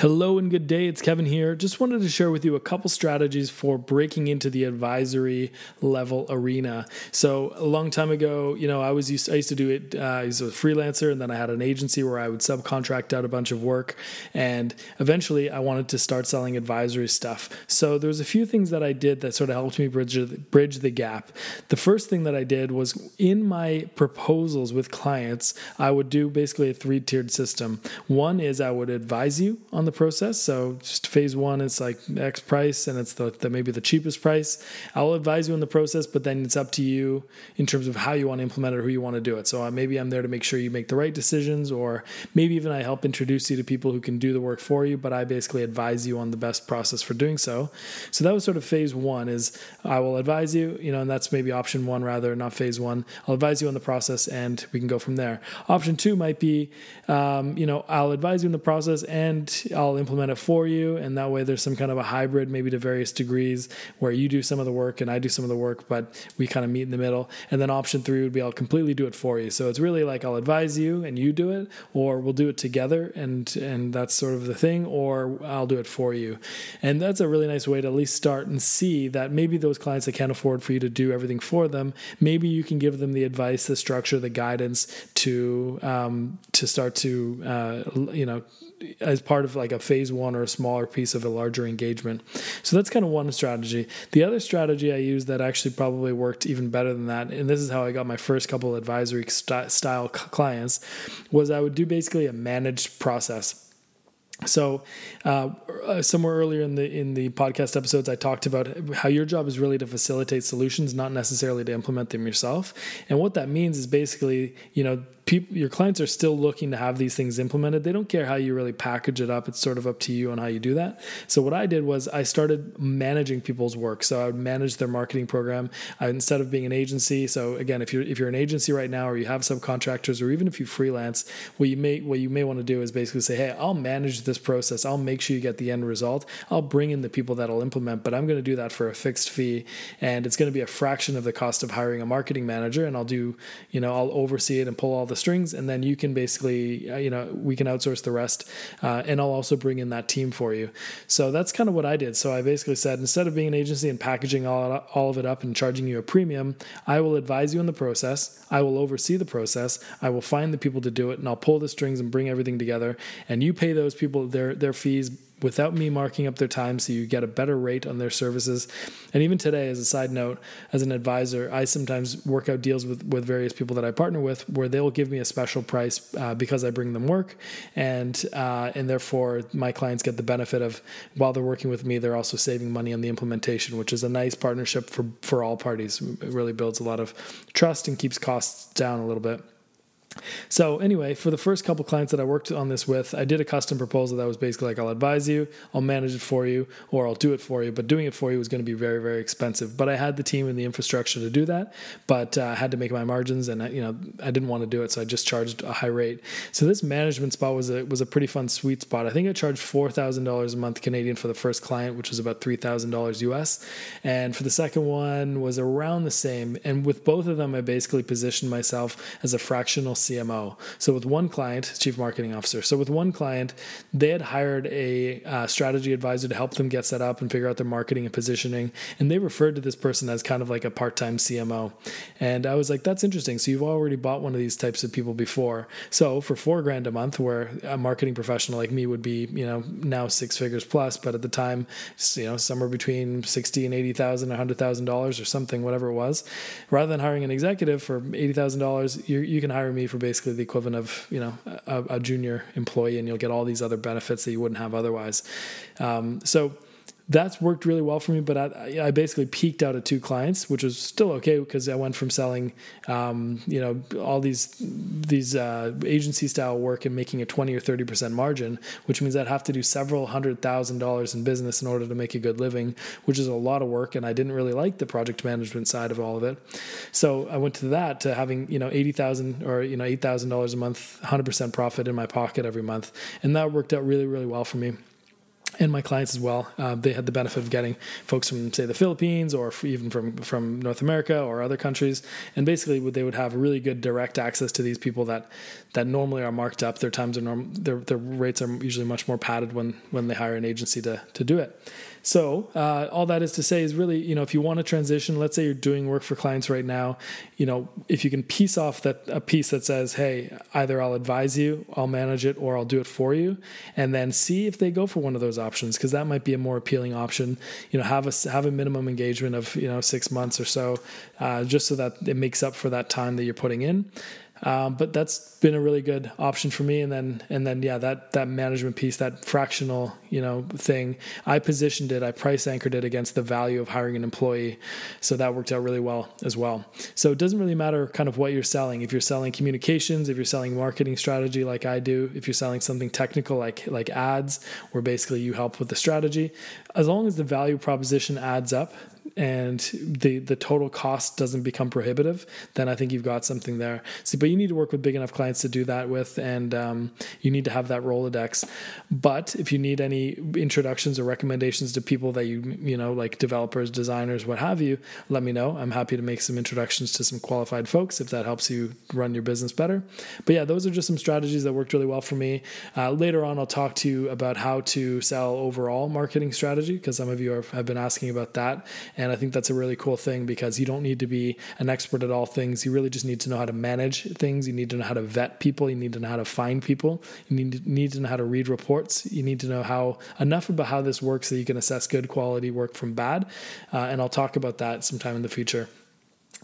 Hello and good day. It's Kevin here. Just wanted to share with you a couple strategies for breaking into the advisory level arena. So a long time ago, you know, I was used I used to do it. Uh, a freelancer, and then I had an agency where I would subcontract out a bunch of work. And eventually, I wanted to start selling advisory stuff. So there was a few things that I did that sort of helped me bridge bridge the gap. The first thing that I did was in my proposals with clients, I would do basically a three tiered system. One is I would advise you on the process. So just phase one, it's like X price, and it's the, the maybe the cheapest price. I'll advise you in the process, but then it's up to you in terms of how you want to implement it or who you want to do it. So uh, maybe I'm there to make sure you make the right decisions, or maybe even I help introduce you to people who can do the work for you. But I basically advise you on the best process for doing so. So that was sort of phase one. Is I will advise you, you know, and that's maybe option one rather, not phase one. I'll advise you on the process, and we can go from there. Option two might be, um, you know, I'll advise you in the process and I'll implement it for you. And that way there's some kind of a hybrid, maybe to various degrees, where you do some of the work and I do some of the work, but we kind of meet in the middle. And then option three would be I'll completely do it for you. So it's really like I'll advise you and you do it, or we'll do it together and and that's sort of the thing, or I'll do it for you. And that's a really nice way to at least start and see that maybe those clients that can't afford for you to do everything for them, maybe you can give them the advice, the structure, the guidance to um, to start to uh, you know as part of like a phase one or a smaller piece of a larger engagement. So that's kind of one strategy. The other strategy I used that actually probably worked even better than that, and this is how I got my first couple advisory st- style clients, was I would do basically a managed process. So, uh, uh, somewhere earlier in the in the podcast episodes, I talked about how your job is really to facilitate solutions, not necessarily to implement them yourself. And what that means is basically, you know, people, your clients are still looking to have these things implemented. They don't care how you really package it up. It's sort of up to you on how you do that. So what I did was I started managing people's work. So I would manage their marketing program I, instead of being an agency. So again, if you're if you're an agency right now, or you have subcontractors, or even if you freelance, what you may what you may want to do is basically say, hey, I'll manage this process. I'll make sure you get the end result. I'll bring in the people that'll implement, but I'm going to do that for a fixed fee, and it's going to be a fraction of the cost of hiring a marketing manager. And I'll do, you know, I'll oversee it and pull all the strings, and then you can basically, uh, you know, we can outsource the rest, uh, and I'll also bring in that team for you. So that's kind of what I did. So I basically said instead of being an agency and packaging all all of it up and charging you a premium, I will advise you in the process. I will oversee the process. I will find the people to do it, and I'll pull the strings and bring everything together. And you pay those people their their fees without me marking up their time so you get a better rate on their services. And even today as a side note as an advisor i sometimes work out deals with, with various people that i partner with where they'll give me a special price uh, because i bring them work. And uh, and therefore my clients get the benefit of while they're working with me they're also saving money on the implementation which is a nice partnership for for all parties. It really builds a lot of trust and keeps costs down a little bit so anyway, for the first couple clients that I worked on this with, I did a custom proposal that was basically like I'll advise you, I'll manage it for you, or I'll do it for you. But doing it for you was going to be very very expensive. But I had the team and the infrastructure to do that, but uh, I had to make my margins, and I, you know I didn't want to do it, so I just charged a high rate. So this management spot was a was a pretty fun sweet spot. I think I charged four thousand dollars a month Canadian for the first client, which was about three thousand dollars US, and for the second one was around the same. And with both of them, I basically positioned myself as a fractional CMO. So with one client, chief marketing officer. So with one client, they had hired a uh, strategy advisor to help them get set up and figure out their marketing and positioning, and they referred to this person as kind of like a part-time CMO. And I was like, that's interesting. So you've already bought one of these types of people before. So for four grand a month, where a marketing professional like me would be, you know, now six figures plus, but at the time, you know, somewhere between sixty and eighty thousand, a hundred thousand dollars or something, whatever it was. Rather than hiring an executive for eighty thousand dollars, you you can hire me for basically the equivalent of you know a, a, junior employee, and you'll get all these other benefits that you wouldn't have otherwise. Um, so that's worked really well for me. But I, I, basically peaked out at two clients, which was still okay because I went from selling, um, you know, all these these uh, agency style work and making a twenty or thirty percent margin, which means I'd have to do several hundred thousand dollars in business in order to make a good living, which is a lot of work. And I didn't really like the project management side of all of it, so I went to that to having you know eighty thousand or you know eight thousand dollars a month, hundred percent profit in my pocket every month, and that worked out really really well for me and my clients as well. Uh, they had the benefit of getting folks from, say, the Philippines or even from from North America or other countries, and basically they would have really good direct access to these people that that normally are marked up. Their times are norm, their their rates are usually much more padded when when they hire an agency to to do it. So uh, all that is to say is really, you know, if you want to transition, let's say you're doing work for clients right now, you know, if you can piece off that a piece that says, hey, either I'll advise you, I'll manage it, or I'll do it for you, and then see if they go for one of those options because that might be a more appealing option. You know, have a have a minimum engagement of you know six months or so, uh, just so that it makes up for that time that you're putting in. Um, but that's been a really good option for me. And then, and then, yeah, that, that management piece, that fractional, you know, thing, I positioned it, I price anchored it against the value of hiring an employee. So that worked out really well as well. So it doesn't really matter kind of what you're selling. If you're selling communications, if you're selling marketing strategy, like I do, if you're selling something technical, like, like ads, where basically you help with the strategy, as long as the value proposition adds up, and the the total cost doesn't become prohibitive, then I think you've got something there. See, but you need to work with big enough clients to do that with, and um, you need to have that Rolodex. But if you need any introductions or recommendations to people that you you know like developers, designers, what have you, let me know. I'm happy to make some introductions to some qualified folks if that helps you run your business better. But yeah, those are just some strategies that worked really well for me. Uh, later on, I'll talk to you about how to sell overall marketing strategy because some of you are, have been asking about that and I think that's a really cool thing because you don't need to be an expert at all things. You really just need to know how to manage things. You need to know how to vet people. You need to know how to find people. You need to, need to know how to read reports. You need to know how enough about how this works so you can assess good quality work from bad. Uh, and I'll talk about that sometime in the future.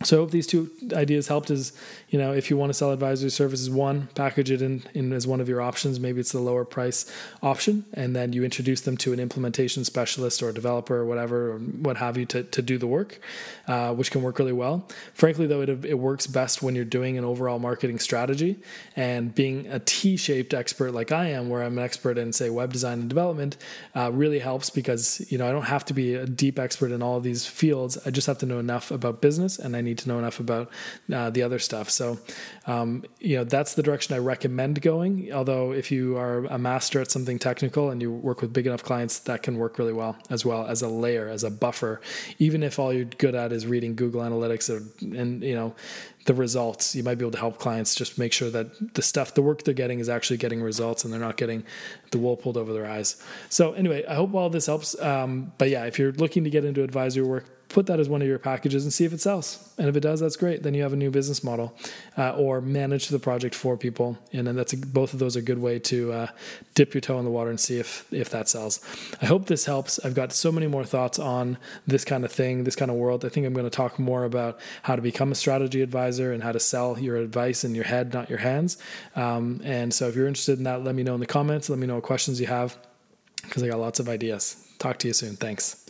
So I hope these two ideas helped. Is you know if you want to sell advisory services, one package it in, in as one of your options. Maybe it's the lower price option, and then you introduce them to an implementation specialist or a developer or whatever or what have you to, to do the work, uh, which can work really well. Frankly, though, it it works best when you're doing an overall marketing strategy and being a T-shaped expert like I am, where I'm an expert in say web design and development, uh, really helps because you know I don't have to be a deep expert in all of these fields. I just have to know enough about business and I need to know enough about uh, the other stuff. So, um, you know, that's the direction I recommend going. Although, if you are a master at something technical and you work with big enough clients, that can work really well as well as a layer, as a buffer. Even if all you're good at is reading Google Analytics or, and, you know, the results. You might be able to help clients just make sure that the stuff, the work they're getting is actually getting results and they're not getting the wool pulled over their eyes. So, anyway, I hope all this helps. Um, but yeah, if you're looking to get into advisory work, put that as one of your packages and see if it sells. And if it does, that's great. Then you have a new business model, uh, or manage the project for people. And then that's a, both of those are a good way to uh, dip your toe in the water and see if if that sells. I hope this helps. I've got so many more thoughts on this kind of thing, this kind of world. I think I'm going to talk more about how to become a strategy advisor and how to sell your advice in your head, not your hands. Um, and so if you're interested in that, let me know in the comments. Let me know what questions you have because I got lots of ideas. Talk to you soon. Thanks.